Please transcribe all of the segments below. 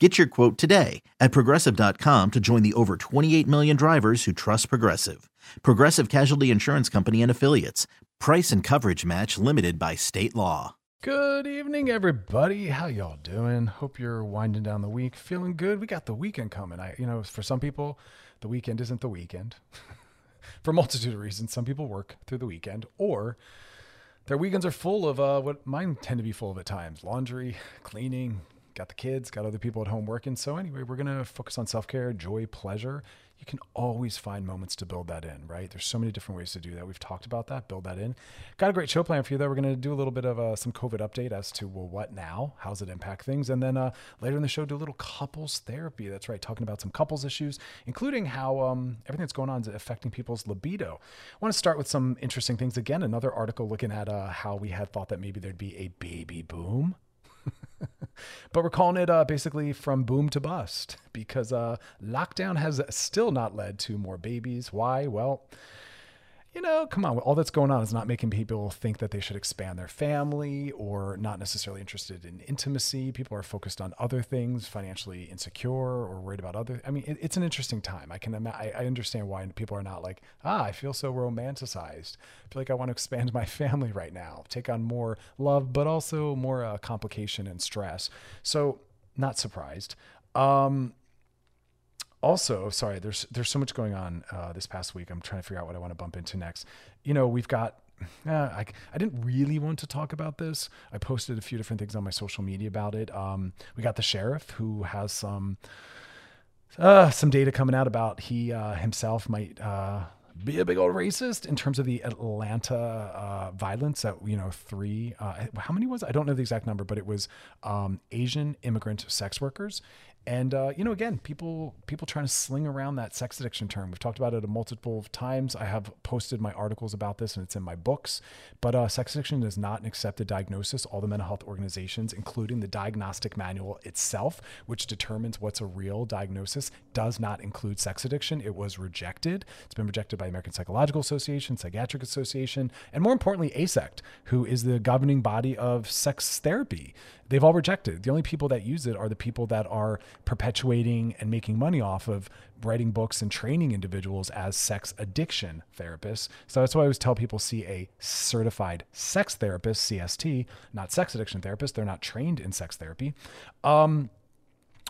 Get your quote today at progressive.com to join the over 28 million drivers who trust Progressive. Progressive Casualty Insurance Company and Affiliates. Price and coverage match limited by state law. Good evening, everybody. How y'all doing? Hope you're winding down the week, feeling good. We got the weekend coming. I, you know, for some people, the weekend isn't the weekend. for a multitude of reasons, some people work through the weekend, or their weekends are full of uh, what mine tend to be full of at times: laundry, cleaning, got the kids, got other people at home working. So, anyway, we're going to focus on self care, joy, pleasure. You can always find moments to build that in, right? There's so many different ways to do that. We've talked about that, build that in. Got a great show plan for you, though. We're going to do a little bit of uh, some COVID update as to, well, what now? How's it impact things? And then uh, later in the show, do a little couples therapy. That's right, talking about some couples issues, including how um, everything that's going on is affecting people's libido. I want to start with some interesting things. Again, another article looking at uh, how we had thought that maybe there'd be a baby boom but we're calling it uh, basically from boom to bust because uh, lockdown has still not led to more babies. Why? Well, you know, come on, all that's going on is not making people think that they should expand their family or not necessarily interested in intimacy. People are focused on other things, financially insecure or worried about other. I mean, it, it's an interesting time. I can, I, I understand why people are not like, ah, I feel so romanticized. I feel like I want to expand my family right now, take on more love, but also more uh, complication and stress. So, not surprised. Um, also, sorry, there's there's so much going on uh, this past week. I'm trying to figure out what I want to bump into next. You know, we've got. Uh, I, I didn't really want to talk about this. I posted a few different things on my social media about it. Um, we got the sheriff who has some uh, some data coming out about he uh, himself might uh, be a big old racist in terms of the Atlanta uh, violence that you know three uh, how many was it? I don't know the exact number but it was um, Asian immigrant sex workers and uh, you know, again, people people trying to sling around that sex addiction term. We've talked about it a multiple times. I have posted my articles about this, and it's in my books. But uh, sex addiction is not an accepted diagnosis. All the mental health organizations, including the diagnostic manual itself, which determines what's a real diagnosis, does not include sex addiction. It was rejected. It's been rejected by American Psychological Association, Psychiatric Association, and more importantly, AASECT, who is the governing body of sex therapy they've all rejected. The only people that use it are the people that are perpetuating and making money off of writing books and training individuals as sex addiction therapists. So that's why I always tell people see a certified sex therapist, CST, not sex addiction therapist. They're not trained in sex therapy. Um,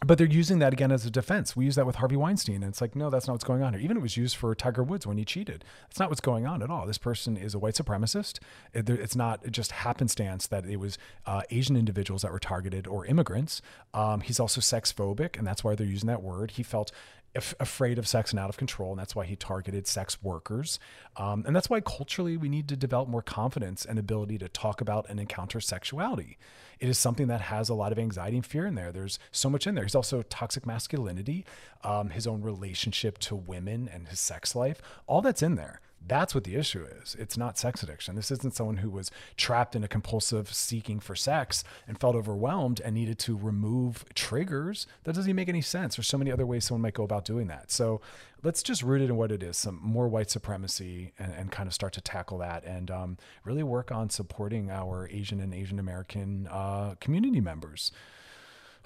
but they're using that again as a defense. We use that with Harvey Weinstein, and it's like, no, that's not what's going on here. Even it was used for Tiger Woods when he cheated. That's not what's going on at all. This person is a white supremacist. It's not just happenstance that it was uh, Asian individuals that were targeted or immigrants. Um, he's also sex phobic, and that's why they're using that word. He felt afraid of sex and out of control, and that's why he targeted sex workers. Um, and that's why culturally we need to develop more confidence and ability to talk about and encounter sexuality. It is something that has a lot of anxiety and fear in there. There's so much in there. He's also toxic masculinity, um, his own relationship to women and his sex life. All that's in there. That's what the issue is. It's not sex addiction. This isn't someone who was trapped in a compulsive seeking for sex and felt overwhelmed and needed to remove triggers. That doesn't even make any sense. There's so many other ways someone might go about doing that. So let's just root it in what it is some more white supremacy and, and kind of start to tackle that and um, really work on supporting our Asian and Asian American uh, community members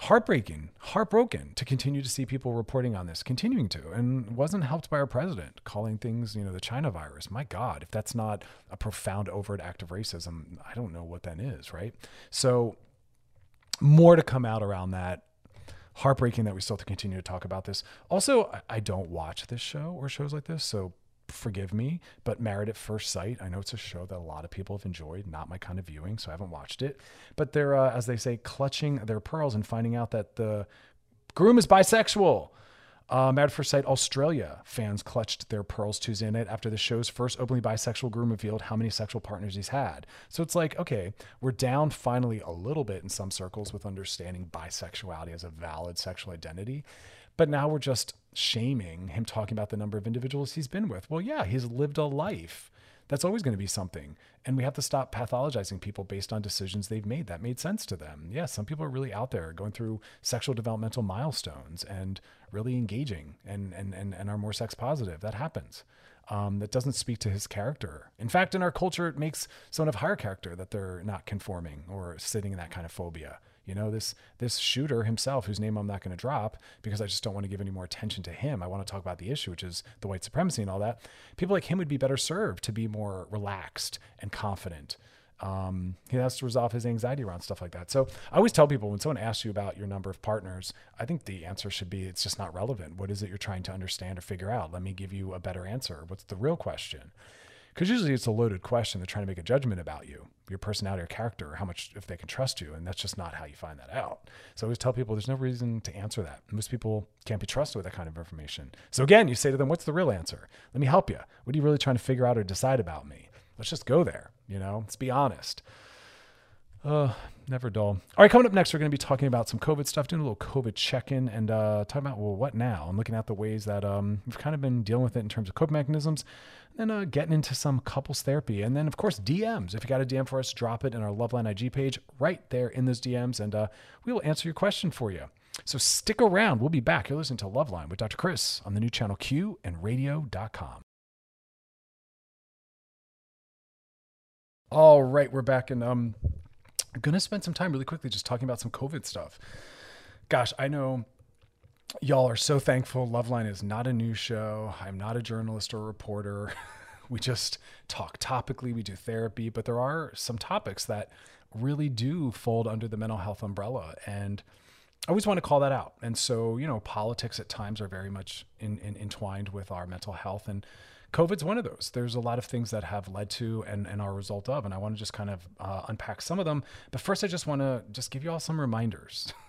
heartbreaking, heartbroken to continue to see people reporting on this, continuing to, and wasn't helped by our president calling things, you know, the China virus. My God, if that's not a profound overt act of racism, I don't know what that is, right? So, more to come out around that. heartbreaking that we still have to continue to talk about this. Also, I, don't watch this show or shows like this, so forgive me, but Married at First Sight, I know it's a show that a lot of people have enjoyed, not my kind of viewing, so I haven't watched it. But they're, uh, as they say, clutching their pearls and finding out that the groom is bisexual. Uh, Married at First Sight Australia fans clutched their pearls Tuesday night after the show's first openly bisexual groom revealed how many sexual partners he's had. So it's like, okay, we're down finally a little bit in some circles with understanding bisexuality as a valid sexual identity. But now we're just shaming him talking about the number of individuals he's been with. Well, yeah, he's lived a life. That's always going to be something. And we have to stop pathologizing people based on decisions they've made that made sense to them. Yeah, some people are really out there going through sexual developmental milestones and really engaging and, and, and, and are more sex positive. That happens. Um, that doesn't speak to his character. In fact, in our culture, it makes someone of higher character that they're not conforming or sitting in that kind of phobia. You know, this this shooter himself, whose name I'm not going to drop because I just don't want to give any more attention to him. I want to talk about the issue, which is the white supremacy and all that. People like him would be better served to be more relaxed and confident. Um, he has to resolve his anxiety around stuff like that. So I always tell people when someone asks you about your number of partners, I think the answer should be it's just not relevant. What is it you're trying to understand or figure out? Let me give you a better answer. What's the real question? Because usually it's a loaded question. They're trying to make a judgment about you, your personality or character, or how much if they can trust you, and that's just not how you find that out. So I always tell people there's no reason to answer that. Most people can't be trusted with that kind of information. So again, you say to them, "What's the real answer? Let me help you. What are you really trying to figure out or decide about me? Let's just go there. You know, let's be honest." Uh, never dull. All right, coming up next, we're going to be talking about some COVID stuff, doing a little COVID check-in, and uh, talking about well, what now, and looking at the ways that um, we've kind of been dealing with it in terms of coping mechanisms, and uh, getting into some couples therapy, and then of course DMs. If you got a DM for us, drop it in our Loveline IG page right there in those DMs, and uh, we will answer your question for you. So stick around. We'll be back. You're listening to Loveline with Dr. Chris on the new channel Q and Radio.com. All right, we're back, and um. I'm going to spend some time really quickly just talking about some COVID stuff. Gosh, I know y'all are so thankful. Loveline is not a news show. I'm not a journalist or reporter. we just talk topically, we do therapy, but there are some topics that really do fold under the mental health umbrella. And I always want to call that out. And so, you know, politics at times are very much in, in, entwined with our mental health. And COVID's one of those. There's a lot of things that have led to and, and are a result of, and I want to just kind of uh, unpack some of them. But first, I just want to just give you all some reminders.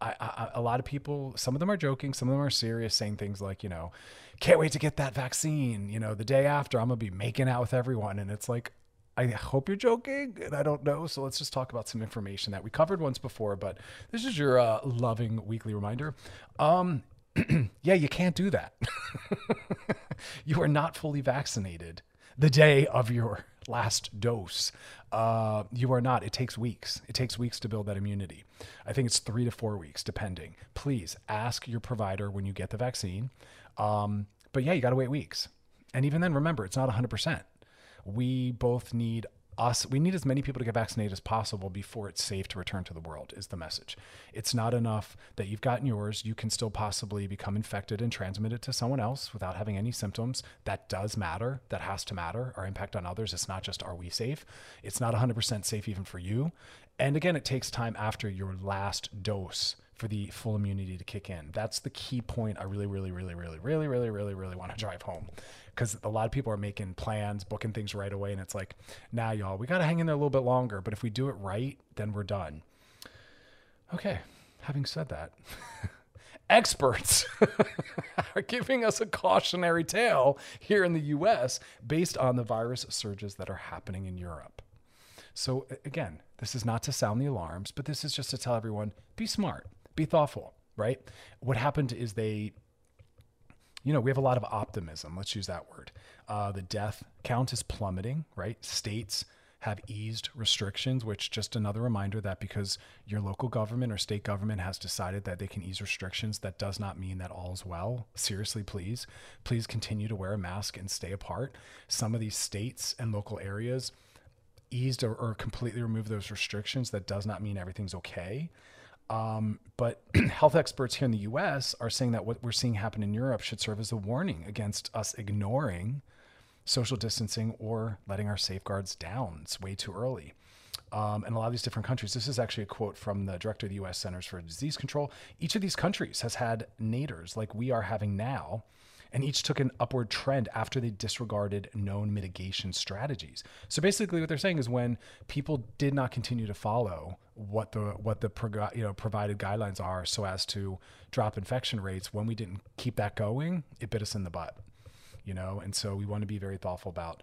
I, I, a lot of people, some of them are joking, some of them are serious, saying things like, you know, can't wait to get that vaccine. You know, the day after, I'm gonna be making out with everyone, and it's like, I hope you're joking, and I don't know. So let's just talk about some information that we covered once before. But this is your uh, loving weekly reminder. Um, yeah, you can't do that. you are not fully vaccinated the day of your last dose. Uh, you are not. It takes weeks. It takes weeks to build that immunity. I think it's three to four weeks, depending. Please ask your provider when you get the vaccine. Um, but yeah, you got to wait weeks. And even then, remember, it's not 100%. We both need us we need as many people to get vaccinated as possible before it's safe to return to the world is the message. It's not enough that you've gotten yours. You can still possibly become infected and transmit it to someone else without having any symptoms. That does matter. That has to matter. Our impact on others. It's not just are we safe? It's not 100% safe even for you. And again it takes time after your last dose for the full immunity to kick in. That's the key point I really, really, really, really, really, really, really, really want to drive home. Because a lot of people are making plans, booking things right away. And it's like, now, nah, y'all, we got to hang in there a little bit longer. But if we do it right, then we're done. Okay. Having said that, experts are giving us a cautionary tale here in the US based on the virus surges that are happening in Europe. So, again, this is not to sound the alarms, but this is just to tell everyone be smart be thoughtful, right? What happened is they, you know, we have a lot of optimism. Let's use that word. Uh, the death count is plummeting, right? States have eased restrictions, which just another reminder that because your local government or state government has decided that they can ease restrictions, that does not mean that all is well. Seriously, please, please continue to wear a mask and stay apart. Some of these states and local areas eased or, or completely removed those restrictions. That does not mean everything's okay. Um, but health experts here in the US are saying that what we're seeing happen in Europe should serve as a warning against us ignoring social distancing or letting our safeguards down. It's way too early. um, in a lot of these different countries. This is actually a quote from the director of the U.S. Centers for Disease Control. Each of these countries has had nadirs like we are having now and each took an upward trend after they disregarded known mitigation strategies. So basically, what they're saying is when people did not continue to follow what the what the you know provided guidelines are, so as to drop infection rates, when we didn't keep that going, it bit us in the butt. You know, and so we want to be very thoughtful about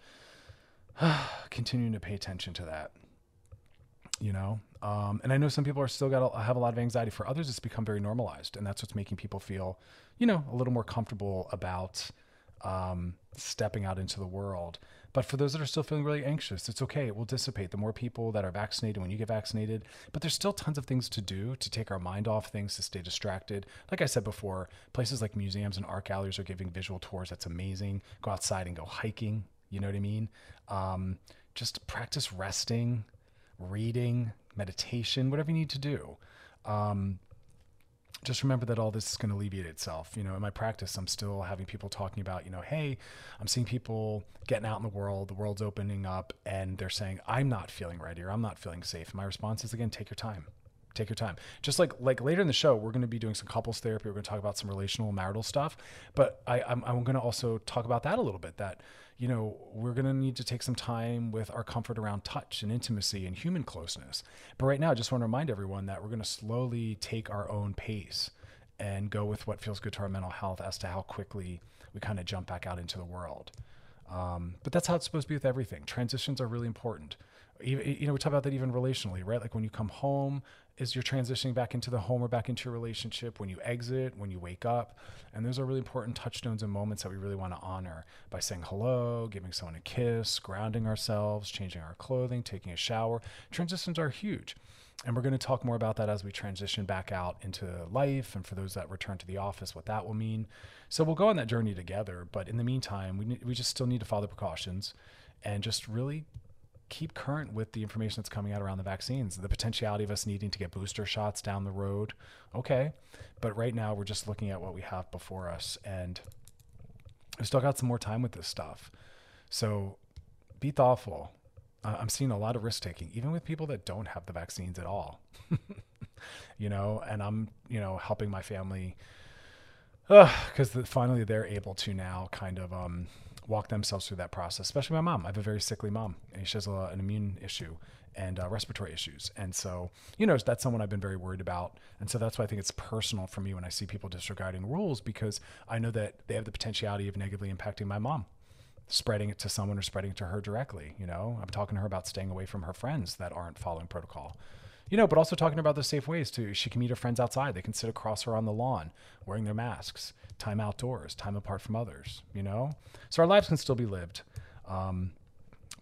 continuing to pay attention to that you know? Um, and i know some people are still got a, have a lot of anxiety. For others it's become very normalized and that's what's making people feel you know a little more comfortable about um, stepping out into the world. But for those that are still feeling really anxious it's okay. It will dissipate. The more people that are vaccinated when you get vaccinated but there's still tons of things to do to take our mind off things to stay distracted. Like i said before places like museums and art galleries are giving visual tours. That's amazing. Go outside and go hiking. You know what i mean? Um, just practice resting reading, meditation, whatever you need to do. Um, just remember that all this is going to alleviate itself. You know, in my practice, I'm still having people talking about, you know, hey, I'm seeing people getting out in the world, the world's opening up, and they're saying, I'm not feeling ready or I'm not feeling safe. My response is again, take your time. Take your time. Just like like later in the show, we're going to be doing some couples therapy. We're going to talk about some relational marital stuff, but I, I'm, I'm going to also talk about that a little bit. That you know, we're going to need to take some time with our comfort around touch and intimacy and human closeness. But right now, I just want to remind everyone that we're going to slowly take our own pace and go with what feels good to our mental health as to how quickly we kind of jump back out into the world. Um, but that's how it's supposed to be with everything. Transitions are really important. You, know, we talk about that even relationally, right? Like when you come home, is you're transitioning back into the home or back into your relationship when you exit, when you wake up. And those are really important touchstones and moments that we really want to honor by saying hello, giving someone a kiss, grounding ourselves, changing our clothing, taking a shower. Transitions are huge. And we're going to talk more about that as we transition back out into life and for those that return to the office, what that will mean. So we'll go on that journey together. But in the meantime, we, we just still need to follow the precautions and just really keep current with the information that's coming out around the vaccines, the potentiality of us needing to get booster shots down the road. Okay. But right now, we're just looking at what we have before us. And we still got some more time with this stuff. So be thoughtful. I'm seeing a lot of risk taking, even with people that don't have the vaccines at all. you know, and I'm, you know, helping my family because uh, finally they're able to now kind of um, walk themselves through that process, especially my mom. I have a very sickly mom, and she has a, an immune issue and uh, respiratory issues. And so, you know, that's someone I've been very worried about. And so that's why I think it's personal for me when I see people disregarding rules because I know that they have the potentiality of negatively impacting my mom, spreading it to someone or spreading it to her directly. You know, I'm talking to her about staying away from her friends that aren't following protocol you know, but also talking about the safe ways too. She can meet her friends outside. They can sit across her on the lawn wearing their masks, time outdoors, time apart from others, you know? So our lives can still be lived. Um,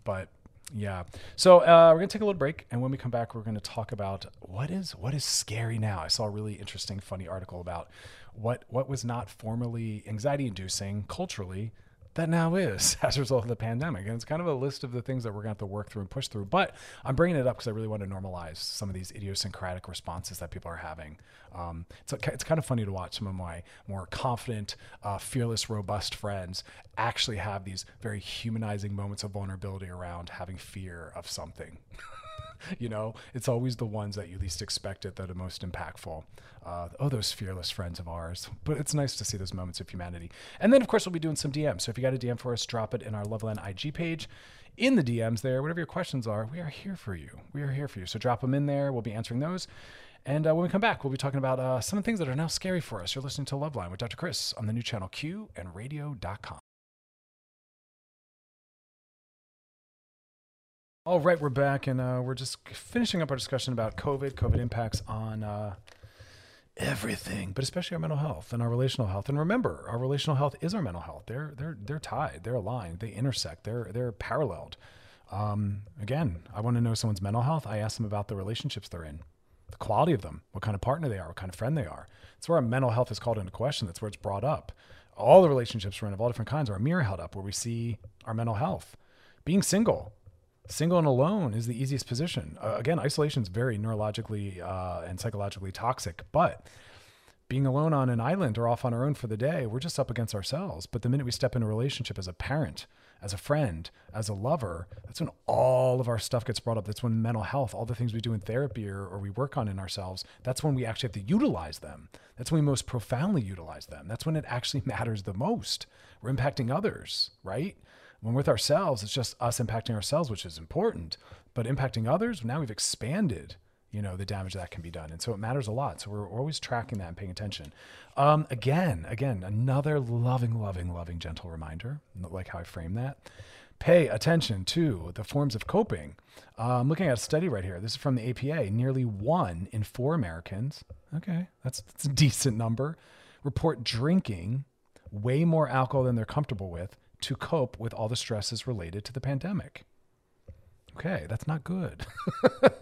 but yeah. So uh, we're gonna take a little break, and when we come back, we're gonna talk about what is what is scary now. I saw a really interesting, funny article about what what was not formerly anxiety-inducing culturally that now is as a result of the pandemic. And it's kind of a list of the things that we're going to have to work through and push through. But I'm bringing it up because I really want to normalize some of these idiosyncratic responses that people are having. Um, it's, it's kind of funny to watch some of my more confident, uh, fearless, robust friends actually have these very humanizing moments of vulnerability around having fear of something. you know, it's always the ones that you least expect it that are most impactful. Uh, oh, those fearless friends of ours. But it's nice to see those moments of humanity. And then, of course, we'll be doing some DMs. So if you got a DM for us, drop it in our Loveline IG page. In the DMs there, whatever your questions are, we are here for you. We are here for you. So drop them in there. We'll be answering those. And uh, when we come back, we'll be talking about uh, some of the thline that are now scary for us. You're listening to Loveline with Dr. Chris on the new channel Q and radio.com. All right, we're back, and uh, we're just finishing up our discussion about COVID, COVID impacts on uh, everything, but especially our mental health and our relational health. And remember, our relational health is our mental health. They're they're they're tied, they're aligned, they intersect, they're they're paralleled. Um, again, I want to know someone's mental health. I ask them about the relationships they're in, the quality of them, what kind of partner they are, what kind of friend they are. That's where our mental health is called into question. That's where it's brought up. All the relationships we're in of all different kinds are a mirror held up where we see our mental health. Being single, single and alone is the easiest position. Uh, again, isolation is very neurologically uh, and psychologically toxic, but being alone on an island or off on our own for the day, we're just up against ourselves. But the minute we step in a relationship as a parent, as a friend, as a lover, that's when all of our stuff gets brought up. That's when mental health, all the things we do in therapy or, or we work on in ourselves, that's when we actually have to utilize them. That's when we most profoundly utilize them. That's when it actually matters the most. We're impacting others, right? When with ourselves, it's just us impacting ourselves, which is important. But impacting others, now we've expanded you know the damage that can be done and so it matters a lot so we're, always tracking that and paying attention. Um, again again another loving loving loving gentle reminder like how i frame that. Pay attention to the forms of coping. Uh, i'm looking at a study right here. This is from the apa nearly one in four americans okay that's, that's a decent number report drinking way more alcohol than they're comfortable with to cope with all the stresses related to the pandemic okay, that's not good.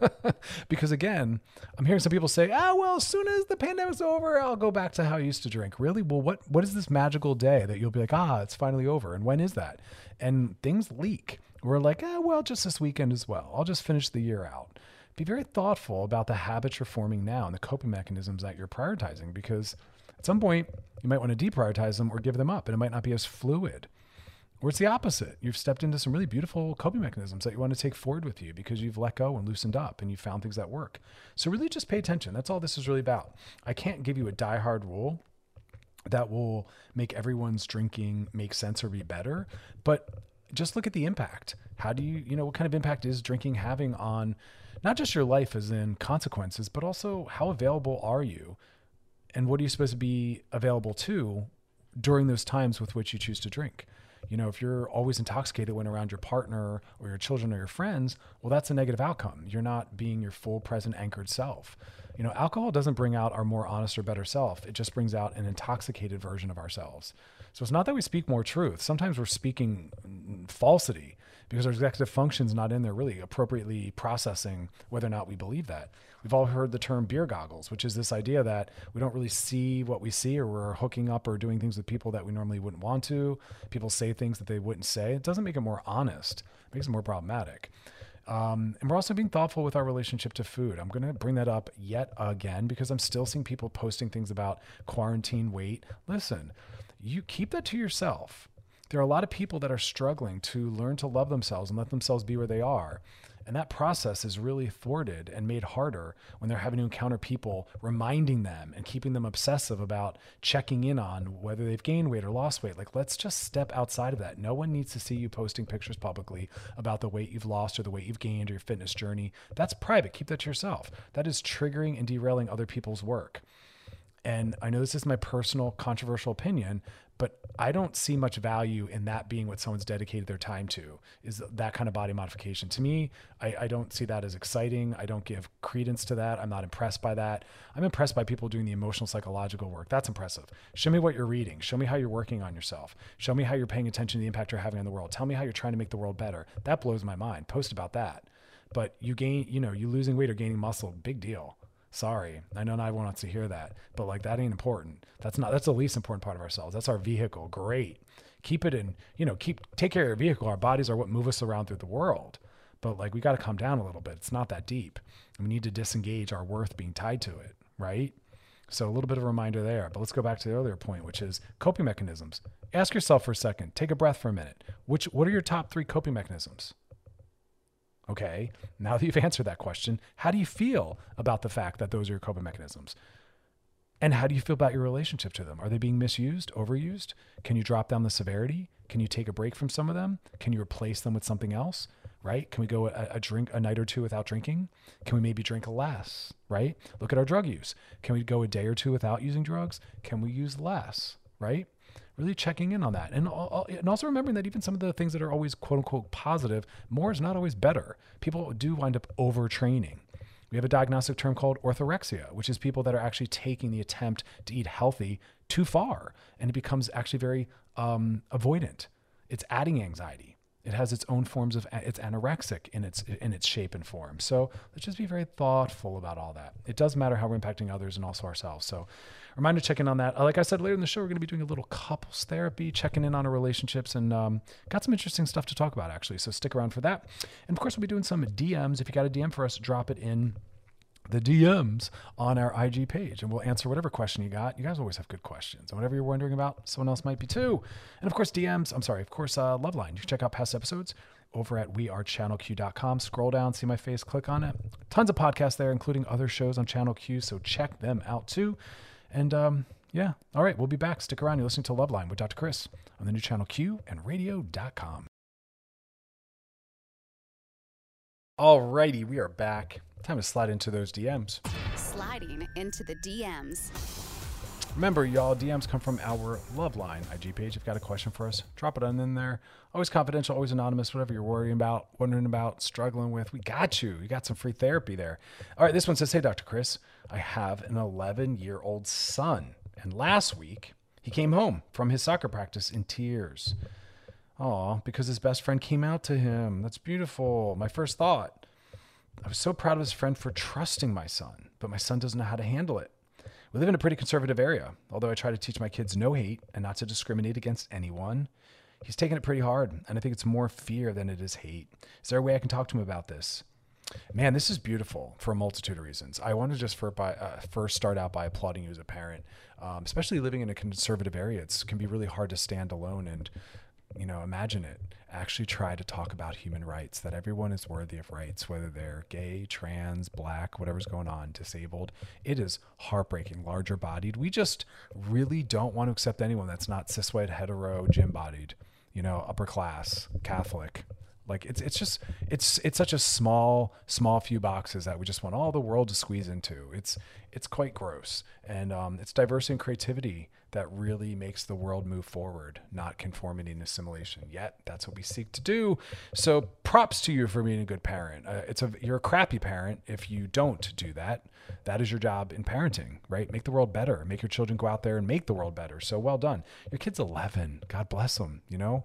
because again, I'm hearing some people say, ah, well, as soon as the pandemic's over, I'll go back to how I used to drink. Really? Well, what what is this magical day that you'll be like, ah, it's finally over? And when is that? And things leak. We're like, ah, well, just this weekend as well. I'll just finish the year out. Be very thoughtful about the habits you're forming now and the coping mechanisms that you're prioritizing because at some point you might want to deprioritize them or give them up and it might not be as fluid. Or it's the opposite. You've stepped into some really beautiful coping mechanisms that you want to take forward with you because you've let go and loosened up and you found things that work. So really just pay attention. That's all this is really about. I can't give you a die-hard rule that will make everyone's drinking make sense or be better, but just look at the impact. How do you, you know, what kind of impact is drinking having on not just your life as in consequences, but also how available are you and what are you supposed to be available to during those times with which you choose to drink? You know, if you're always intoxicated when around your partner or your children or your friends, well, that's a negative outcome. You're not being your full, present, anchored self. You know, alcohol doesn't bring out our more honest or better self. It just brings out an intoxicated version of ourselves. So it's not that we speak more truth. Sometimes we're speaking falsity because our executive function's not in there really appropriately processing whether or not we believe that. We've all heard the term beer goggles, which is this idea that we don't really see what we see or we're hooking up or doing things with people that we normally wouldn't want to. People say things that they wouldn't say. It doesn't make it more honest, it makes it more problematic. Um, and we're also being thoughtful with our relationship to food. I'm going to bring that up yet again because I'm still seeing people posting things about quarantine weight. Listen, you keep that to yourself. There are a lot of people that are struggling to learn to love themselves and let themselves be where they are. And that process is really thwarted and made harder when they're having to encounter people reminding them and keeping them obsessive about checking in on whether they've gained weight or lost weight. Like, let's just step outside of that. No one needs to see you posting pictures publicly about the weight you've lost or the weight you've gained or your fitness journey. That's private. Keep that to yourself. That is triggering and derailing other people's work. And I know this is my personal controversial opinion, but I don't see much value in that being what someone's dedicated their time to is that kind of body modification. To me, I, I, don't see that as exciting. I don't give credence to that. I'm not impressed by that. I'm impressed by people doing the emotional psychological work. That's impressive. Show me what you're reading. Show me how you're working on yourself. Show me how you're paying attention to the impact you're having on the world. Tell me how you're trying to make the world better. That blows my mind. Post about that. But you gain, you know, you losing weight or gaining muscle, big deal. Sorry, I know not everyone wants to hear that, but like that ain't important. That's not that's the least important part of ourselves. That's our vehicle. Great, keep it in. You know, keep take care of your vehicle. Our bodies are what move us around through the world. But like we got to calm down a little bit. It's not that deep. We need to disengage our worth being tied to it, right? So a little bit of a reminder there. But let's go back to the earlier point, which is coping mechanisms. Ask yourself for a second. Take a breath for a minute. Which what are your top three coping mechanisms? Okay, now that you've answered that question, how do you feel about the fact that those are your coping mechanisms? And how do you feel about your relationship to them? Are they being misused, overused? Can you drop down the severity? Can you take a break from some of them? Can you replace them with something else? Right? Can we go a, a drink a night or two without drinking? Can we maybe drink less? Right? Look at our drug use. Can we go a day or two without using drugs? Can we use less? Right? Really checking in on that. And, and also remembering that even some of the things that are always quote unquote positive, more is not always better. People do wind up overtraining. We have a diagnostic term called orthorexia, which is people that are actually taking the attempt to eat healthy too far. And it becomes actually very um, avoidant. It's adding anxiety. It has its own forms of it's anorexic in its in its shape and form. So let's just be very thoughtful about all that. It does matter how we're impacting others and also ourselves. So reminder check in on that. Like I said later in the show, we're going to be doing a little couples therapy, checking in on our relationships, and um, got some interesting stuff to talk about actually. So stick around for that. And of course, we'll be doing some DMs. If you got a DM for us, drop it in the DMs on our IG page and we'll answer whatever question you got. You guys always have good questions. And whatever you're wondering about, someone else might be too. And of course, DMs, I'm sorry, of course, uh, Loveline. You can check out past episodes over at wearechannelq.com. Scroll down, see my face, click on it. Tons of podcasts there, including other shows on Channel Q. So check them out too. And um, yeah, all right, we'll be back. Stick around. You're listening to Loveline with Dr. Chris on the new Channel Q and radio.com. Alrighty, we are back. Time to slide into those DMs. Sliding into the DMs. Remember, y'all, DMs come from our Loveline IG page. If you've got a question for us, drop it on in there. Always confidential, always anonymous, whatever you're worrying about, wondering about, struggling with. We got you. You got some free therapy there. All right, this one says Hey, Dr. Chris, I have an 11 year old son. And last week, he came home from his soccer practice in tears. Aw, because his best friend came out to him. That's beautiful. My first thought. I was so proud of his friend for trusting my son, but my son doesn't know how to handle it. We live in a pretty conservative area, although I try to teach my kids no hate and not to discriminate against anyone. He's taking it pretty hard, and I think it's more fear than it is hate. Is there a way I can talk to him about this? Man, this is beautiful for a multitude of reasons. I want to just for, by, uh, first start out by applauding you as a parent, um, especially living in a conservative area. It can be really hard to stand alone and you know, imagine it. Actually, try to talk about human rights, that everyone is worthy of rights, whether they're gay, trans, black, whatever's going on, disabled. It is heartbreaking, larger bodied. We just really don't want to accept anyone that's not cis white, hetero, gym bodied, you know, upper class, Catholic, like it's it's just it's it's such a small small few boxes that we just want all the world to squeeze into. It's it's quite gross, and um, it's diversity and creativity that really makes the world move forward, not conformity and assimilation. Yet that's what we seek to do. So props to you for being a good parent. Uh, it's a you're a crappy parent if you don't do that. That is your job in parenting, right? Make the world better. Make your children go out there and make the world better. So well done. Your kid's 11. God bless them. You know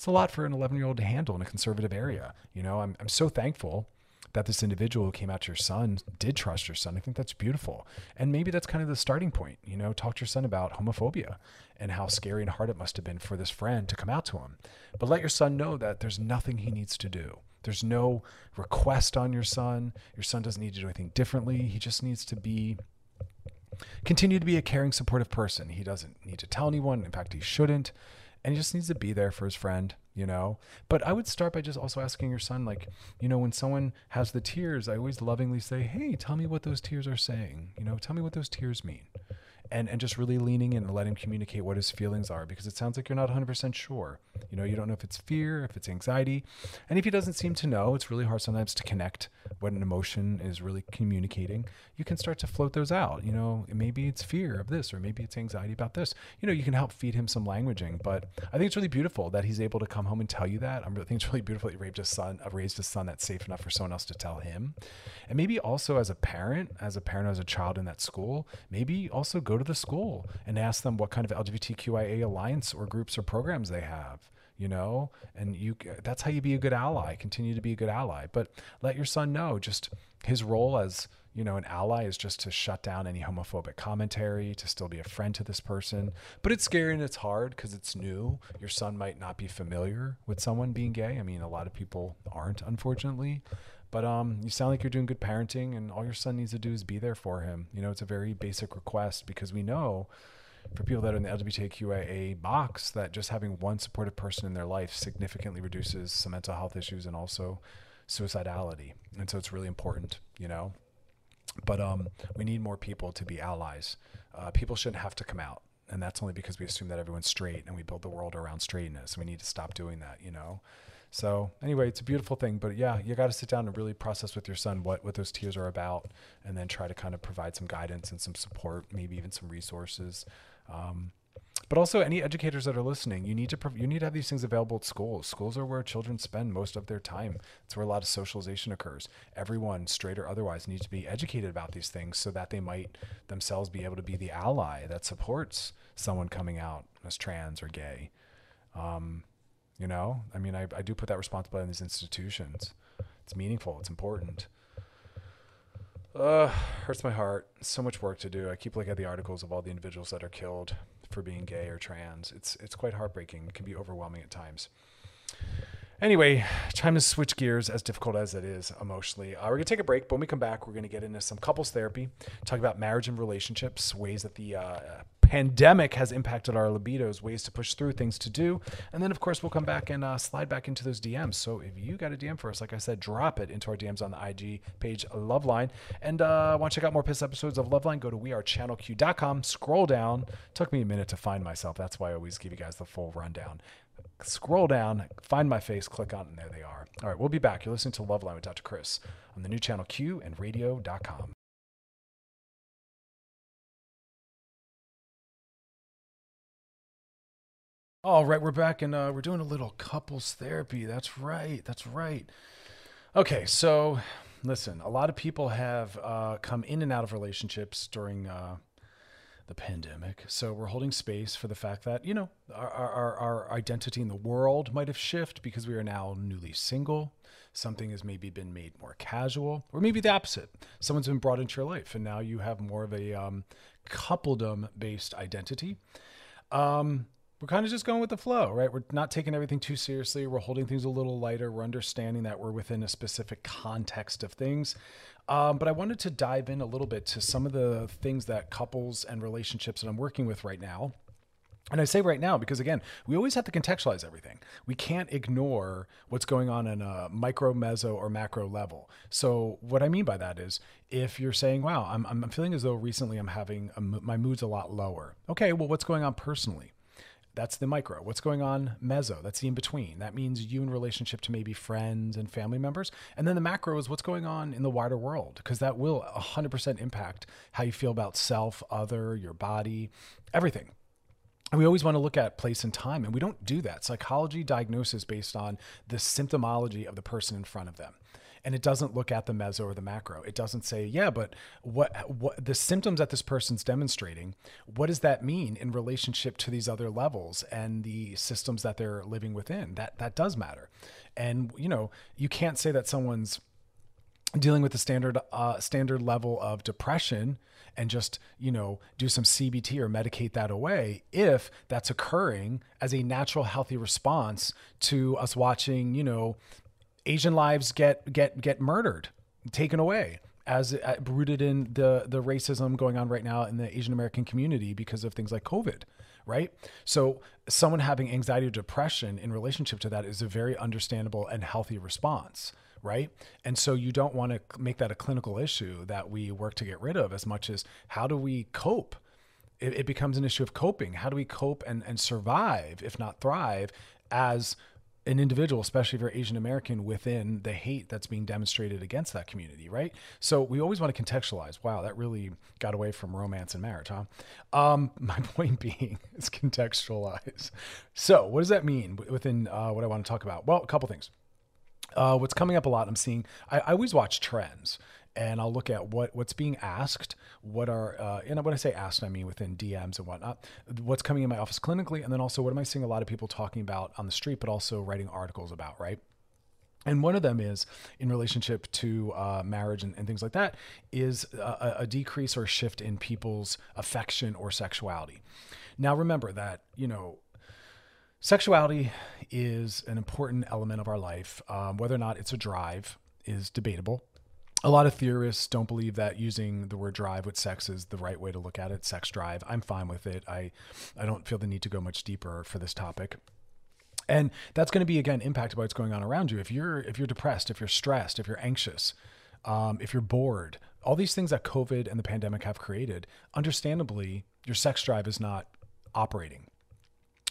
it's a lot for an 11 year old to handle in a conservative area. You know, I'm, I'm so thankful that this individual who came out to your son did trust your son. I think that's beautiful. And maybe that's kind of the starting point. You know, talk to your son about homophobia and how scary and hard it must have been for this friend to come out to him. But let your son know that there's nothing he needs to do. There's no request on your son. Your son doesn't need to do anything differently. He just needs to be continue to be a caring, supportive person. He doesn't need to tell anyone. In fact, he shouldn't and he just needs to be there for his friend you know? But i would start by just also asking your son like you know when someone has the tears i always lovingly say hey tell me what those tears are saying you know tell me what those tears mean and and just really leaning in and let him communicate what his feelings are because it sounds like you're not 100% sure. You know you don't know if it's fear if it's anxiety. And if he doesn't seem to know it's really hard sometimes to connect what an emotion is really communicating. You can start to float those out. You know maybe it's fear of this or maybe it's anxiety about this. You know you can help feed him some languaging but i think it's really beautiful that he's able to come home and tell you that. I think it's really beautiful that he raised a son uh, raised a son that's safe enough for someone else to tell him. And maybe also as a parent as a parent as a child in that school maybe also go to the school and ask them what kind of LGBTQIA alliance or groups or programs they have you know? And you that's how you be a good ally continue to be a good ally. But let your son know just his role as you know an ally is just to shut down any homophobic commentary to still be a friend to this person. But it's scary and it's hard because it's new. Your son might not be familiar with someone being gay. I mean a lot of people aren't unfortunately but um, you sound like you're doing good parenting, and all your son needs to do is be there for him. You know, it's a very basic request because we know for people that are in the LGBTQIA box that just having one supportive person in their life significantly reduces some mental health issues and also suicidality. And so it's really important, you know. But um, we need more people to be allies. Uh, people shouldn't have to come out. And that's only because we assume that everyone's straight and we build the world around straightness. We need to stop doing that, you know. So anyway, it's a beautiful thing. But yeah, you got to sit down and really process with your son what what those tears are about, and then try to kind of provide some guidance and some support, maybe even some resources. Um, but also, any educators that are listening, you need to you need to have these things available at schools. Schools are where children spend most of their time. It's where a lot of socialization occurs. Everyone, straight or otherwise, needs to be educated about these things so that they might themselves be able to be the ally that supports someone coming out as trans or gay. Um, you know, I mean, I, I do put that responsibility on these institutions. It's meaningful. It's important. Uh, hurts my heart. So much work to do. I keep looking at the articles of all the individuals that are killed for being gay or trans. It's it's quite heartbreaking. It can be overwhelming at times. Anyway, time to switch gears, as difficult as it is emotionally. Uh, we're going to take a break. But when we come back, we're going to get into some couples therapy, talk about marriage and relationships, ways that the uh, pandemic has impacted our libidos, ways to push through, things to do. And then, of course, we'll come back and uh, slide back into those DMs. So if you got a DM for us, like I said, drop it into our DMs on the IG page Loveline. And uh, want to check out more piss episodes of Loveline, go to wearechannelq.com, scroll down. Took me a minute to find myself. That's why I always give you guys the full rundown scroll down, find my face, click on, and there they are. All right, we'll be back. You're listening to Loveline with Dr. Chris on the new channel Q and radio.com. All right, we're back and uh, we're doing a little couples therapy. That's right. That's right. Okay, so listen, a lot of people have uh, come in and out of relationships during uh, the pandemic. So we're holding space for the fact that, you know, our, our, our identity in the world might have shifted because we are now newly single. Something has maybe been made more casual, or maybe the opposite. Someone's been brought into your life, and now you have more of a um, coupledom based identity. Um, we're kind of just going with the flow, right? We're not taking everything too seriously. We're holding things a little lighter. We're understanding that we're within a specific context of things. Um, but I wanted to dive in a little bit to some of the things that couples and relationships that I'm working with right now. And I say right now because again, we always have to contextualize everything. We can't ignore what's going on in a micro, meso, or macro level. So what I mean by that is, if you're saying, "Wow, I'm, I'm feeling as though recently I'm having a, my mood's a lot lower," okay, well, what's going on personally? That's the micro. What's going on meso? That's the in between. That means you in relationship to maybe friends and family members. And then the macro is what's going on in the wider world, because that will 100% impact how you feel about self, other, your body, everything. And we always want to look at place and time, and we don't do that. Psychology diagnosis based on the symptomology of the person in front of them and it doesn't look at the meso or the macro. It doesn't say, yeah, but what what the symptoms that this person's demonstrating, what does that mean in relationship to these other levels and the systems that they're living within? That that does matter. And you know, you can't say that someone's dealing with the standard uh, standard level of depression and just you know do some CBT or medicate that away if that's occurring as a natural healthy response to us watching you know Asian lives get get get murdered, taken away as uh, rooted in the the racism going on right now in the Asian American community because of things like COVID, right? So someone having anxiety or depression in relationship to that is a very understandable and healthy response, right? And so you don't want to make that a clinical issue that we work to get rid of as much as how do we cope? It, it becomes an issue of coping. How do we cope and, and survive, if not thrive, as an individual, especially if you're Asian American, within the hate that's being demonstrated against that community, right? So we always want to contextualize. Wow, that really got away from romance and marriage, huh? Um, my point being is contextualize. So what does that mean within uh, what I want to talk about? Well, a couple things. Uh, what's coming up a lot, I'm seeing. I, I always watch trends and I'll look at what what's being asked, what are uh, and when I say asked, I mean within DMs and whatnot, what's coming in my office clinically, and then also what am I seeing a lot of people talking about on the street, but also writing articles about, right? And one of them is in relationship to uh, marriage and, and, things like that is a, a decrease or shift in people's affection or sexuality. Now, remember that, you know, sexuality is an important element of our life. Um, whether or not it's a drive is debatable a lot of theorists don't believe that using the word drive with sex is the right way to look at it sex drive. I'm fine with it. I i don't feel the need to go much deeper for this topic. And that's going to be again impacted by what's going on around you. If you're if you're depressed if you're stressed if you're anxious um, if you're bored all these things that covid and the pandemic have created understandably your sex drive is not operating.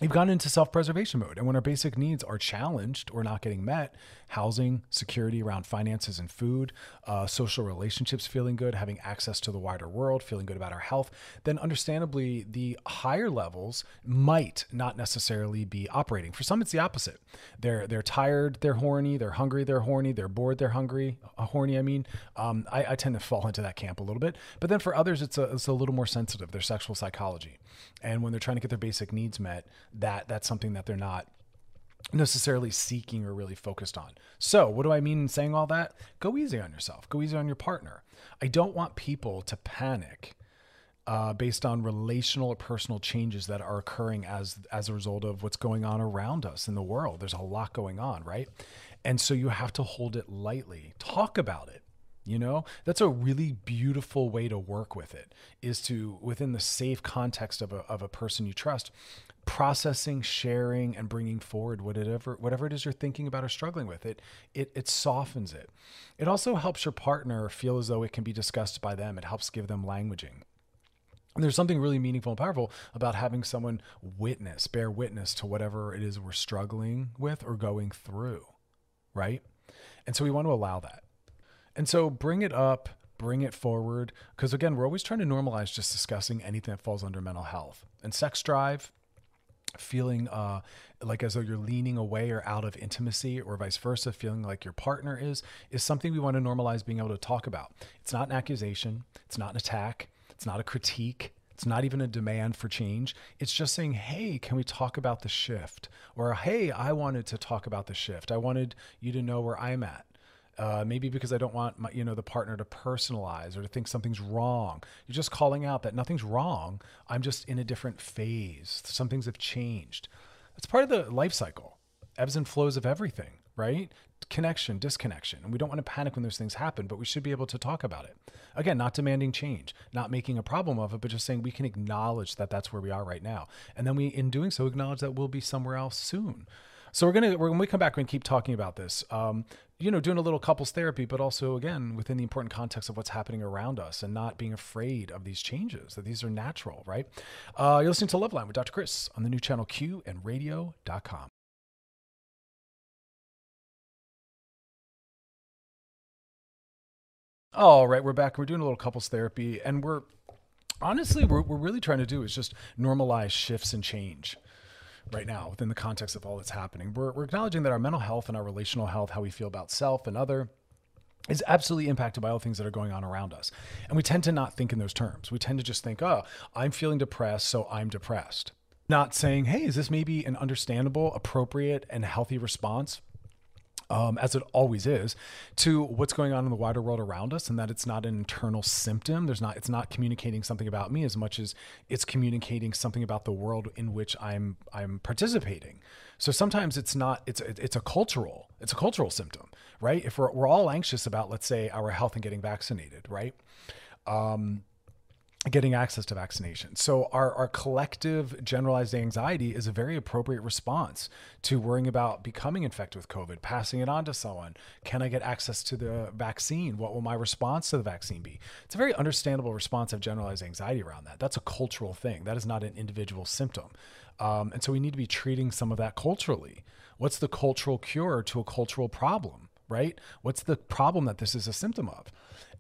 We've gone into self-preservation mode and when our basic needs are challenged or not getting met housing security around finances and food uh, social relationships feeling good having access to the wider world feeling good about our health then understandably the higher levels might not necessarily be operating. For some it's the opposite. They're they're tired they're horny they're hungry they're horny they're bored they're hungry uh, horny i mean. Um, I, I, tend to fall into that camp a little bit. But then for others it's a, it's a little more sensitive their sexual psychology. And when they're trying to get their basic needs met that that's something that they're not necessarily seeking or really focused on. So, what do I mean in saying all that? Go easy on yourself. Go easy on your partner. I don't want people to panic uh, based on relational or personal changes that are occurring as as a result of what's going on around us in the world. There's a lot going on, right? And so you have to hold it lightly. Talk about it. You know, that's a really beautiful way to work with it is to, within the safe context of a, of a person you trust, processing, sharing, and bringing forward whatever whatever it is you're thinking about or struggling with. It it it softens it. It also helps your partner feel as though it can be discussed by them. It helps give them languaging. And there's something really meaningful and powerful about having someone witness, bear witness to whatever it is we're struggling with or going through, right? And so we want to allow that. And so bring it up, bring it forward. Because again, we're always trying to normalize just discussing anything that falls under mental health. And sex drive, feeling uh, like as though you're leaning away or out of intimacy or vice versa feeling like your partner is is something we want to normalize being able to talk about it's not an accusation it's not an attack it's not a critique it's not even a demand for change. It's just saying, hey, can we talk about the shift? Or, hey, I wanted to talk about the shift. I wanted you to know where I'm at. Uh, maybe because I don't want my, you know the partner to personalize or to think something's wrong. You're just calling out that nothing's wrong. I'm just in a different phase. Some things have changed. That's part of the life cycle, ebbs and flows of everything, right? Connection, disconnection, and we don't want to panic when those things happen, but we should be able to talk about it. Again, not demanding change, not making a problem of it, but just saying we can acknowledge that that's where we are right now, and then we, in doing so, acknowledge that we'll be somewhere else soon. So we're gonna when we come back, we're gonna keep talking about this. Um, you know, doing a little couples therapy, but also again within the important context of what's happening around us, and not being afraid of these changes. That these are natural, right? Uh, you're listening to Loveline with Dr. Chris on the new channel Q and Radio.com. All right, we're back. We're doing a little couples therapy, and we're honestly, we're, we're really trying to do is just normalize shifts and change right now within the context of all that's happening. We're, we're acknowledging that our mental health and our relational health, how we feel about self and other, is absolutely impacted by all things that are going on around us. And we tend to not think in those terms. We tend to just think, oh, I'm feeling depressed, so I'm depressed. Not saying, hey, is this maybe an understandable, appropriate, and healthy response um, as it always is, to what's going on in the wider world around us, and that it's not an internal symptom. There's not. It's not communicating something about me as much as it's communicating something about the world in which I'm I'm participating. So sometimes it's not. It's it's a cultural. It's a cultural symptom, right? If we're we're all anxious about, let's say, our health and getting vaccinated, right? Um, getting access to vaccination. So our, our collective generalized anxiety is a very appropriate response to worrying about becoming infected with COVID, passing it on to someone. Can I get access to the vaccine? What will my response to the vaccine be? It's a very understandable response of generalized anxiety around that. That's a cultural thing. That is not an individual symptom. Um, and so we need to be treating some of that culturally. What's the cultural cure to a cultural problem? Right? What's the problem that this is a symptom of?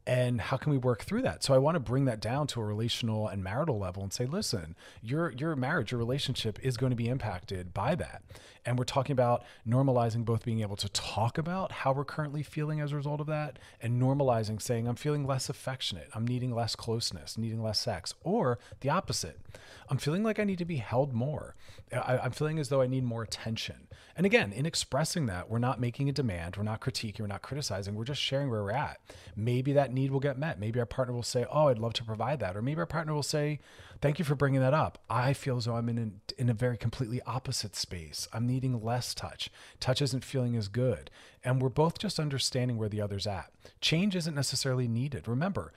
And how can we work through that? So i want to bring that down to a relational and marital level and say listen your your marriage your relationship is going to be impacted by that. And we're talking about normalizing both being able to talk about how we're currently feeling as a result of that and normalizing saying i'm feeling less affectionate. I'm needing less closeness needing less sex. Or the opposite i'm feeling like i need to be held more. I, i'm feeling as though i need more attention. And again in expressing that we're not making a demand we're not critiquing we're not criticizing we're just sharing where we're at. Maybe that need will get met. Maybe our partner will say, "Oh, I'd love to provide that," or maybe our partner will say, "Thank you for bringing that up. I feel as though I'm in a, in a very completely opposite space. I'm needing less touch. Touch isn't feeling as good." And we're both just understanding where the other's at. Change isn't necessarily needed. Remember,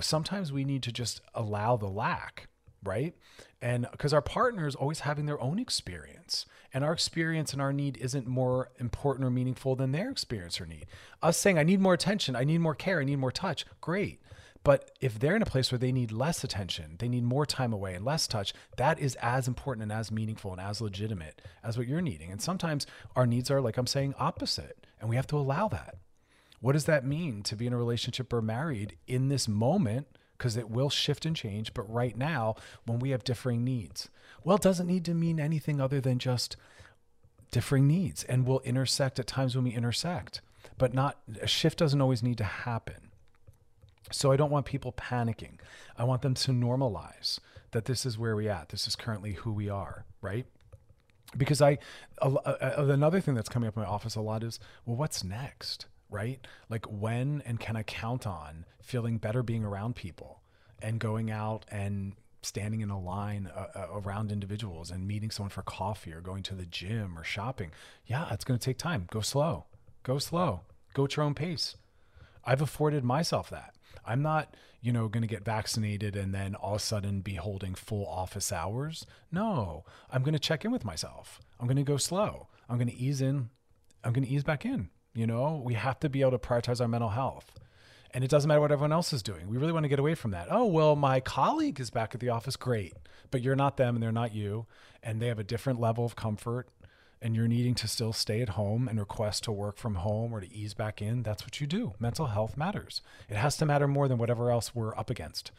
sometimes we need to just allow the lack right? And because our partner is always having their own experience, and our experience and our need isn't more important or meaningful than their experience or need. Us saying, I need more attention, I need more care, I need more touch, great. But if they're in a place where they need less attention, they need more time away and less touch, that is as important and as meaningful and as legitimate as what you're needing. And sometimes our needs are, like I'm saying, opposite, and we have to allow that. What does that mean to be in a relationship or married in this moment? because it will shift and change. But right now, when we have differing needs, well, doesn't need to mean anything other than just differing needs. And we'll intersect at times when we intersect, but not a shift doesn't always need to happen. So I don't want people panicking. I want them to normalize that this is where we at. This is currently who we are, right? Because I, another thing that's coming up in my office a lot is, well, what's next? right? Like when and can I count on feeling better being around people? and going out and standing in a line uh, uh, around individuals and meeting someone for coffee or going to the gym or shopping. Yeah, it's going to take time. Go slow. Go slow. Go at your own pace. I've afforded myself that. I'm not, you know, going to get vaccinated and then all of a sudden be holding full office hours. No, I'm going to check in with myself. I'm going to go slow. I'm going to ease in. I'm going to ease back in. You know, we have to be able to prioritize our mental health. And it doesn't matter what everyone else is doing. We really want to get away from that. Oh, well, my colleague is back at the office. Great. But you're not them and they're not you. And they have a different level of comfort and you're needing to still stay at home and request to work from home or to ease back in, that's what you do. Mental health matters. It has to matter more than whatever else we're up against.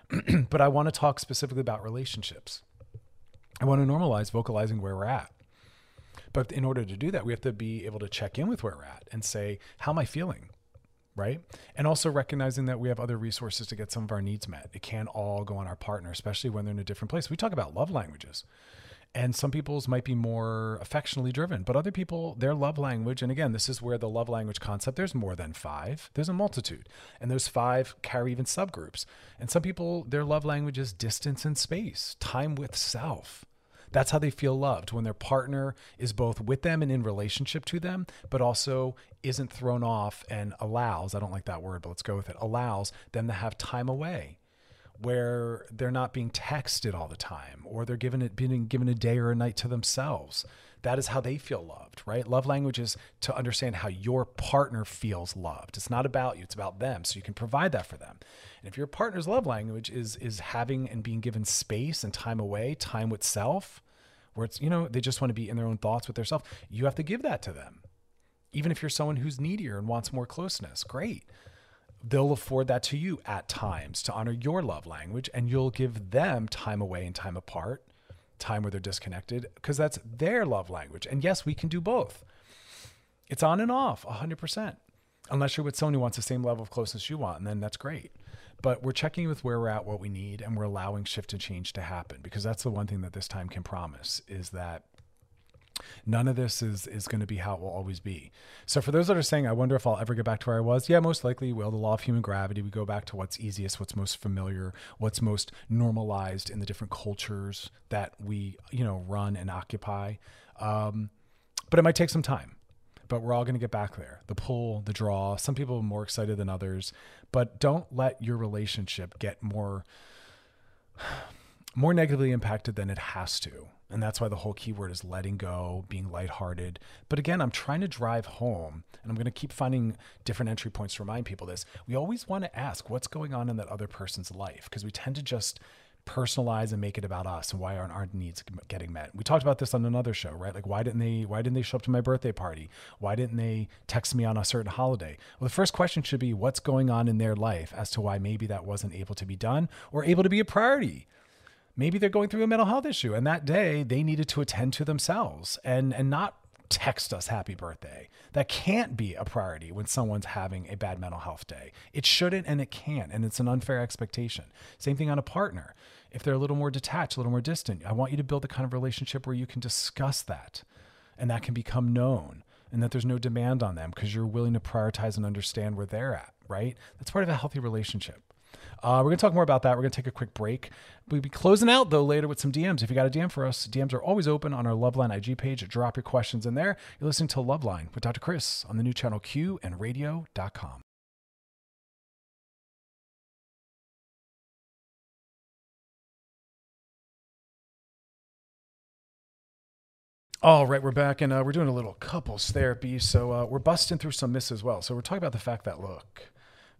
but I want to talk specifically about relationships. I want to normalize vocalizing where we're at. But in order to do that, we have to be able to check in with where we're at and say, how am I feeling? Right. And also recognizing that we have other resources to get some of our needs met. It can't all go on our partner, especially when they're in a different place. We talk about love languages and some people's might be more affectionately driven but other people their love language and again this is where the love language concept there's more than five there's a multitude and those five carry even subgroups and some people their love language is distance and space time with self that's how they feel loved when their partner is both with them and in relationship to them but also isn't thrown off and allows i don't like that word but let's go with it allows them to have time away where they're not being texted all the time or they're given it being given a day or a night to themselves that is how they feel loved right? Love language is to understand how your partner feels loved. It's not about you it's about them so you can provide that for them. And if your partner's love language is is having and being given space and time away time with self where it's you know they just want to be in their own thoughts with their self you have to give that to them. Even if you're someone who's needier and wants more closeness great. They'll afford that to you at times to honor your love language and you'll give them time away and time apart time where they're disconnected because that's their love language. And yes we can do both. It's on and off 100% unless you're with someone who wants the same level of closeness you want and then that's great. But we're checking with where we're at what we need and we're allowing shift and change to happen because that's the one thing that this time can promise is that None of this is is going to be how it will always be. So for those that are saying, I wonder if I'll ever get back to where I was. Yeah, most likely will. The law of human gravity. We go back to what's easiest, what's most familiar, what's most normalized in the different cultures that we you know run and occupy. Um, but it might take some time. But we're all going to get back there. The pull, the draw. Some people are more excited than others. But don't let your relationship get more more negatively impacted than it has to and that's why the whole keyword is letting go, being lighthearted. But again, I'm trying to drive home, and I'm going to keep finding different entry points to remind people this. We always want to ask what's going on in that other person's life because we tend to just personalize and make it about us and why aren't our needs getting met. We talked about this on another show, right? Like why didn't they why didn't they show up to my birthday party? Why didn't they text me on a certain holiday? Well, the first question should be what's going on in their life as to why maybe that wasn't able to be done or able to be a priority maybe they're going through a mental health issue and that day they needed to attend to themselves and and not text us happy birthday. That can't be a priority when someone's having a bad mental health day. It shouldn't and it can't and it's an unfair expectation. Same thing on a partner. If they're a little more detached, a little more distant, I want you to build the kind of relationship where you can discuss that and that can become known and that there's no demand on them because you're willing to prioritize and understand where they're at, right? That's part of a healthy relationship. Uh, we're going to talk more about that. We're going to take a quick break. We'll be closing out, though, later with some DMs. If you got a DM for us, DMs are always open on our Loveline IG page. Drop your questions in there. You're listening to Loveline with Dr. Chris on the new channel Q and radio.com. All right, we're back and uh, we're doing a little couples therapy. So uh, we're busting through some myths as well. So we're talking about the fact that, look,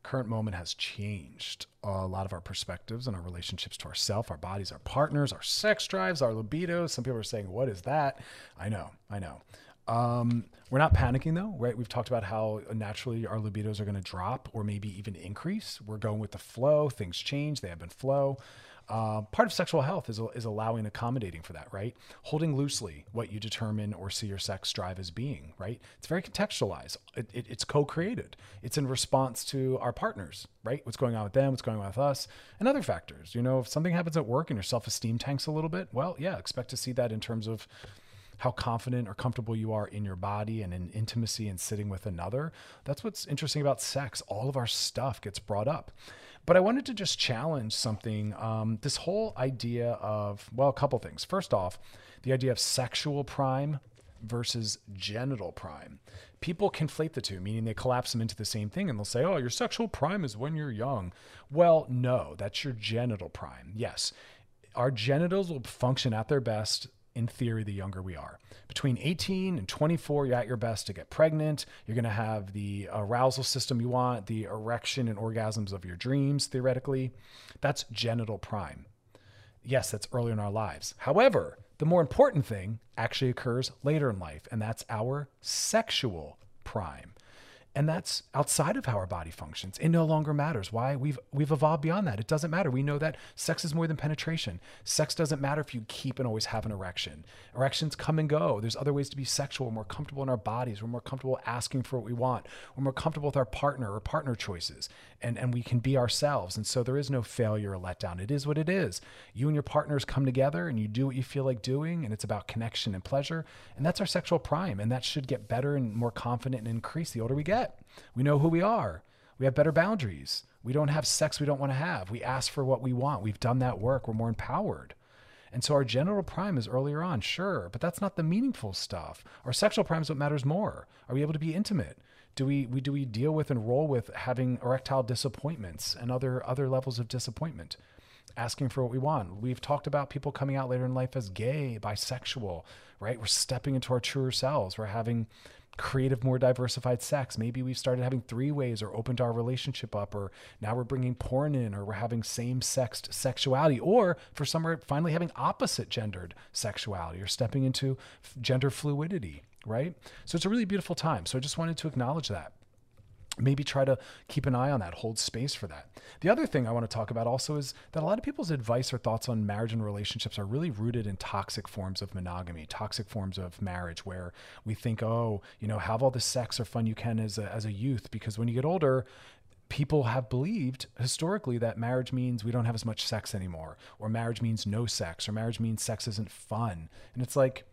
current moment has changed a lot of our perspectives and our relationships to ourselves, our bodies, our partners, our sex drives, our libidos. Some people are saying, "What is that?" I know, I know. Um, we're not panicking though, right? We've talked about how naturally our libidos are going to drop or maybe even increase. We're going with the flow. Things change; they ebb and flow. Uh, part of sexual health is, is allowing accommodating for that, right? Holding loosely what you determine or see your sex drive as being, right? It's very contextualized. It, it, it's co-created. It's in response to our partners, right? What's going on with them, what's going on with us, and other factors. You know, if something happens at work and your self-esteem tanks a little bit, well, yeah, expect to see that in terms of how confident or comfortable you are in your body and in intimacy and sitting with another. That's what's interesting about sex. All of our stuff gets brought up. But I wanted to just challenge something. Um, this whole idea of, well, a couple things. First off, the idea of sexual prime versus genital prime. People conflate the two, meaning they collapse them into the same thing and they'll say, oh, your sexual prime is when you're young. Well, no, that's your genital prime. Yes, our genitals will function at their best in theory, the younger we are. Between 18 and 24, you're at your best to get pregnant. You're going to have the arousal system you want, the erection and orgasms of your dreams, theoretically. That's genital prime. Yes, that's early in our lives. However, the more important thing actually occurs later in life, and that's our sexual prime and that's outside of how our body functions. It no longer matters. Why? We've we've evolved beyond that. It doesn't matter. We know that sex is more than penetration. Sex doesn't matter if you keep and always have an erection. Erections come and go. There's other ways to be sexual. We're more comfortable in our bodies. We're more comfortable asking for what we want. We're more comfortable with our partner or partner choices. And and we can be ourselves. And so there is no failure or letdown. It is what it is. You and your partners come together and you do what you feel like doing, and it's about connection and pleasure. And that's our sexual prime. And that should get better and more confident and increase the older we get. We know who we are. We have better boundaries. We don't have sex we don't want to have. We ask for what we want. We've done that work. We're more empowered. And so our genital prime is earlier on, sure, but that's not the meaningful stuff. Our sexual prime is what matters more. Are we able to be intimate? Do we, we do we deal with and roll with having erectile disappointments and other other levels of disappointment? Asking for what we want. We've talked about people coming out later in life as gay, bisexual, right? We're stepping into our truer selves. We're having creative, more diversified sex. Maybe we've started having three ways or opened our relationship up, or now we're bringing porn in, or we're having same sexed sexuality, or for some, we're finally having opposite gendered sexuality or stepping into gender fluidity, right? So it's a really beautiful time. So I just wanted to acknowledge that maybe try to keep an eye on that, hold space for that. The other thing I want to talk about also is that a lot of people's advice or thoughts on marriage and relationships are really rooted in toxic forms of monogamy, toxic forms of marriage, where we think, oh, you know, have all the sex or fun you can as a, as a youth, because when you get older, people have believed historically that marriage means we don't have as much sex anymore, or marriage means no sex, or marriage means sex isn't fun. And it's like,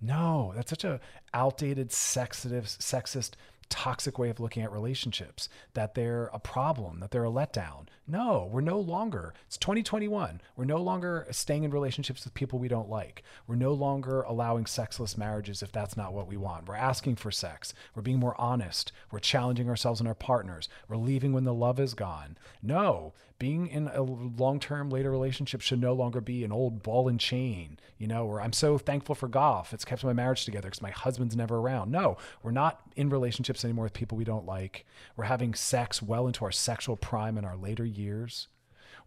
no, that's such a outdated, sexist, sexist toxic way of looking at relationships, that they're a problem, that they're a letdown. No, we're no longer, it's 2021. We're no longer staying in relationships with people we don't like. We're no longer allowing sexless marriages if that's not what we want. We're asking for sex. We're being more honest. We're challenging ourselves and our partners. We're leaving when the love is gone. No, being in a long term later relationship should no longer be an old ball and chain, you know, or I'm so thankful for golf. It's kept my marriage together because my husband's never around. No, we're not in relationships anymore with people we don't like. We're having sex well into our sexual prime in our later years.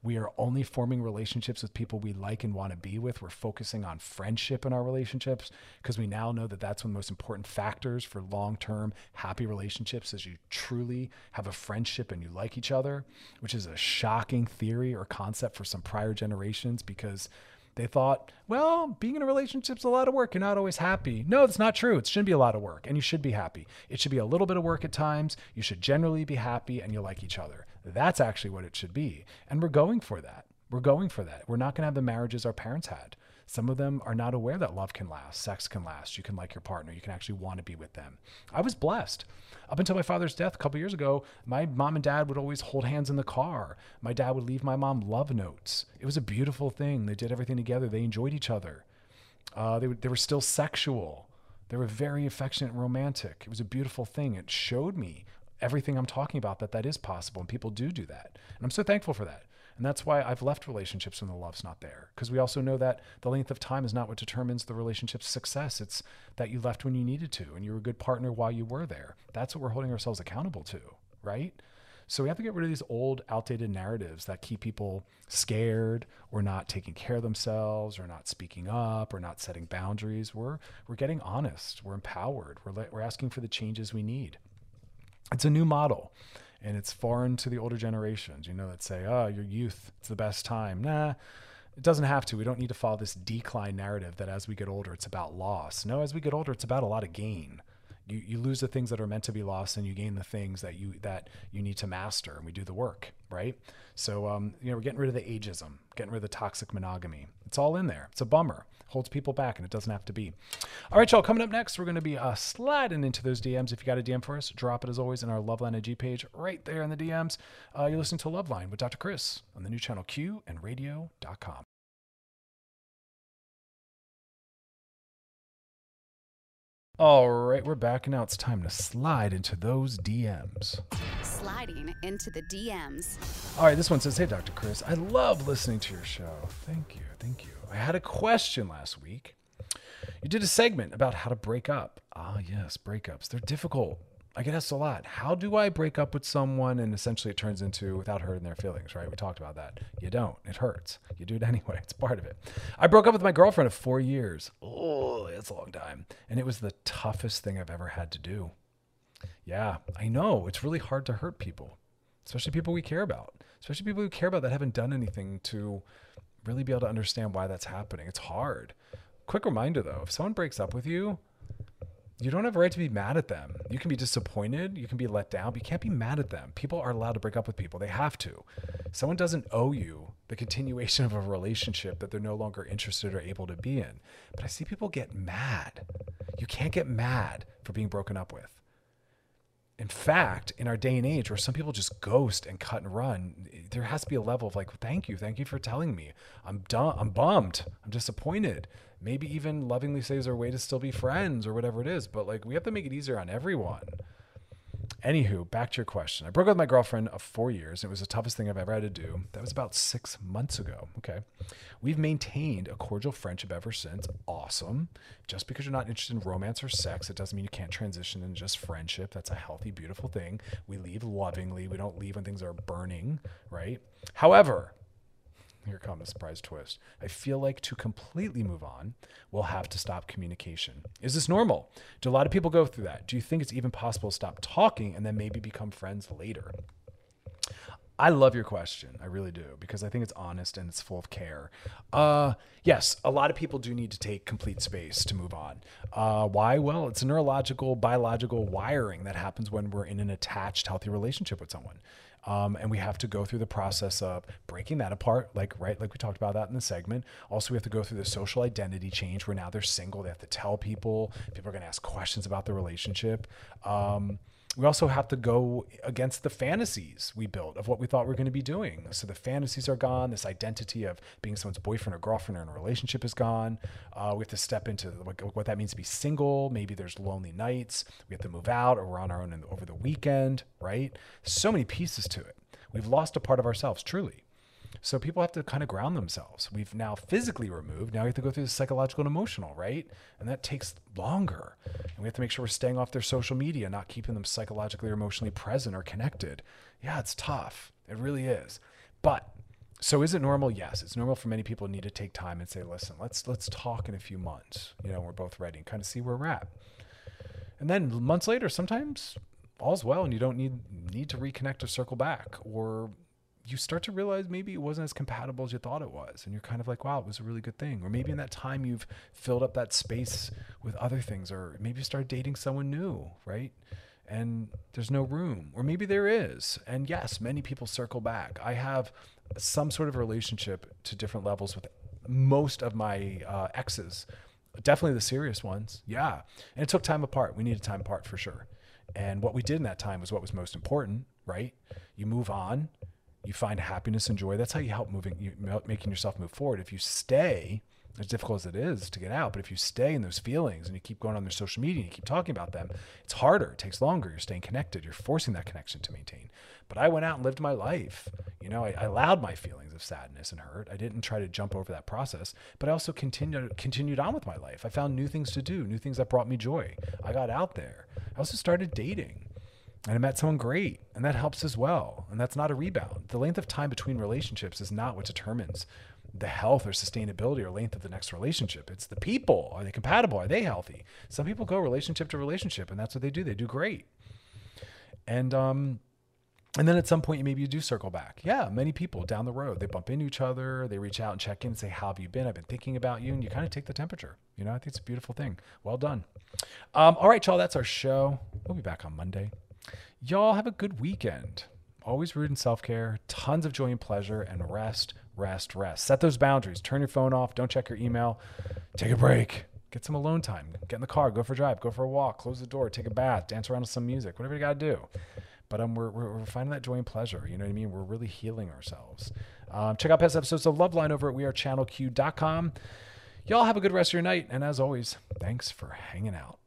We are only forming relationships with people we like and want to be with. We're focusing on friendship in our relationships because we now know that that's one of the most important factors for long term happy relationships is you truly have a friendship and you like each other, which is a shocking theory or concept for some prior generations because they thought, well, being in a relationship is a lot of work. You're not always happy. No, that's not true. It shouldn't be a lot of work, and you should be happy. It should be a little bit of work at times. You should generally be happy and you like each other. That's actually what it should be. And we're going for that. We're going for that. We're not going to have the marriages our parents had. Some of them are not aware that love can last, sex can last. You can like your partner. You can actually want to be with them. I was blessed. Up until my father's death a couple years ago, my mom and dad would always hold hands in the car. My dad would leave my mom love notes. It was a beautiful thing. They did everything together. They enjoyed each other. Uh, they, they were still sexual. They were very affectionate and romantic. It was a beautiful thing. It showed me everything I'm talking about that that is possible and people do do that. And I'm so thankful for that. And that's why I've left relationships when the love's not there. Because we also know that the length of time is not what determines the relationship's success. It's that you left when you needed to and you were a good partner while you were there. That's what we're holding ourselves accountable to, right? So we have to get rid of these old, outdated narratives that keep people scared or not taking care of themselves or not speaking up or not setting boundaries. We're, we're getting honest. We're empowered. We're, we're asking for the changes we need. It's a new model and it's foreign to the older generations, you know, that say, oh, your youth, it's the best time. Nah, it doesn't have to. We don't need to follow this decline narrative that as we get older, it's about loss. No, as we get older, it's about a lot of gain. You, you lose the things that are meant to be lost and you gain the things that you that you need to master and we do the work right? So, um, you know, we're getting rid of the ageism, getting rid of the toxic monogamy. It's all in there. It's a bummer. Holds people back, and it doesn't have to be. All right, y'all. Coming up next, we're going to be uh, sliding into those DMs. If you got a DM for us, drop it as always in our Loveline IG page right there in the DMs. Uh, you're listening to Loveline with Dr. Chris on the new channel Q and radio.com. All right, we're back, and now it's time to slide into those DMs. Sliding into the DMs. All right, this one says, Hey, Dr. Chris, I love listening to your show. Thank you. Thank you. I had a question last week. You did a segment about how to break up. Ah, yes, breakups. They're difficult. I get asked a lot. How do I break up with someone? And essentially, it turns into without hurting their feelings, right? We talked about that. You don't. It hurts. You do it anyway. It's part of it. I broke up with my girlfriend of four years. Oh, it's a long time. And it was the toughest thing I've ever had to do. Yeah, I know. It's really hard to hurt people, especially people we care about, especially people who care about that haven't done anything to really be able to understand why that's happening. It's hard. Quick reminder though if someone breaks up with you, you don't have a right to be mad at them. You can be disappointed, you can be let down, but you can't be mad at them. People are allowed to break up with people, they have to. Someone doesn't owe you the continuation of a relationship that they're no longer interested or able to be in. But I see people get mad. You can't get mad for being broken up with. In fact, in our day and age where some people just ghost and cut and run, there has to be a level of like, thank you, thank you for telling me. I'm done. I'm bummed. I'm disappointed. Maybe even lovingly there a way to still be friends or whatever it is. But like, we have to make it easier on everyone. Anywho, back to your question. I broke up with my girlfriend of four years. And it was the toughest thing I've ever had to do. That was about six months ago. Okay. We've maintained a cordial friendship ever since. Awesome. Just because you're not interested in romance or sex, it doesn't mean you can't transition into just friendship. That's a healthy, beautiful thing. We leave lovingly. We don't leave when things are burning, right? However, here comes a surprise twist. I feel like to completely move on, we'll have to stop communication. Is this normal? Do a lot of people go through that? Do you think it's even possible to stop talking and then maybe become friends later? I love your question. I really do because I think it's honest and it's full of care. Uh, yes, a lot of people do need to take complete space to move on. Uh, why? Well, it's a neurological, biological wiring that happens when we're in an attached, healthy relationship with someone. Um, and we have to go through the process of breaking that apart, like right, like we talked about that in the segment. Also, we have to go through the social identity change where now they're single. They have to tell people. People are going to ask questions about the relationship. Um, we also have to go against the fantasies we built of what we thought we were going to be doing. So the fantasies are gone. This identity of being someone's boyfriend or girlfriend or in a relationship is gone. Uh, we have to step into what, what, that means to be single. Maybe there's lonely nights. We have to move out or we're on our own in, over the weekend, right? So many pieces to it. We've lost a part of ourselves, truly. So people have to kind of ground themselves. We've now physically removed. Now we have to go through the psychological and emotional, right? And that takes longer. And we have to make sure we're staying off their social media, not keeping them psychologically or emotionally present or connected. Yeah, it's tough. It really is. But so is it normal? Yes, it's normal for many people to need to take time and say, "Listen, let's let's talk in a few months. You know, we're both ready and kind of see where we're at." And then months later, sometimes all's well, and you don't need need to reconnect or circle back, or you start to realize maybe it wasn't as compatible as you thought it was. And you're kind of like, wow, it was a really good thing. Or maybe in that time you've filled up that space with other things, or maybe you start dating someone new, right? And there's no room. Or maybe there is. And yes, many people circle back. I have some sort of relationship to different levels with most of my uh, exes, definitely the serious ones. Yeah. And it took time apart. We needed time apart for sure. And what we did in that time was what was most important, right? You move on, you find happiness and joy. That's how you help moving, making yourself move forward. If you stay, as difficult as it is to get out, but if you stay in those feelings and you keep going on their social media and you keep talking about them, it's harder. It takes longer. You're staying connected. You're forcing that connection to maintain. But I went out and lived my life. You know, I, I allowed my feelings of sadness and hurt. I didn't try to jump over that process, but I also continued continued on with my life. I found new things to do, new things that brought me joy. I got out there. I also started dating and I met someone great, and that helps as well. And that's not a rebound. The length of time between relationships is not what determines the health or sustainability or length of the next relationship. It's the people. Are they compatible? Are they healthy? Some people go relationship to relationship, and that's what they do. They do great. And um, and then at some point, maybe you do circle back. Yeah, many people down the road, they bump into each other, they reach out and check in and say, How have you been? I've been thinking about you. And you kind of take the temperature. You know, I think it's a beautiful thing. Well done. Um, all right, y'all, that's our show. We'll be back on Monday. Y'all have a good weekend. always rooted in self care, tons of joy and pleasure, and rest, rest, rest. Set those boundaries. Turn your phone off. Don't check your email. Take a break. Get some alone time. Get in the car. Go for a drive. Go for a walk. Close the door. Take a bath. Dance around with some music. Whatever you got to do. But um, we're, we're, finding that joy and pleasure. You know what I mean? We're really healing ourselves. Um, check out past episodes of Loveline over at wearechannelq.com. Y'all have a good rest of your night. And as always, thanks for hanging out.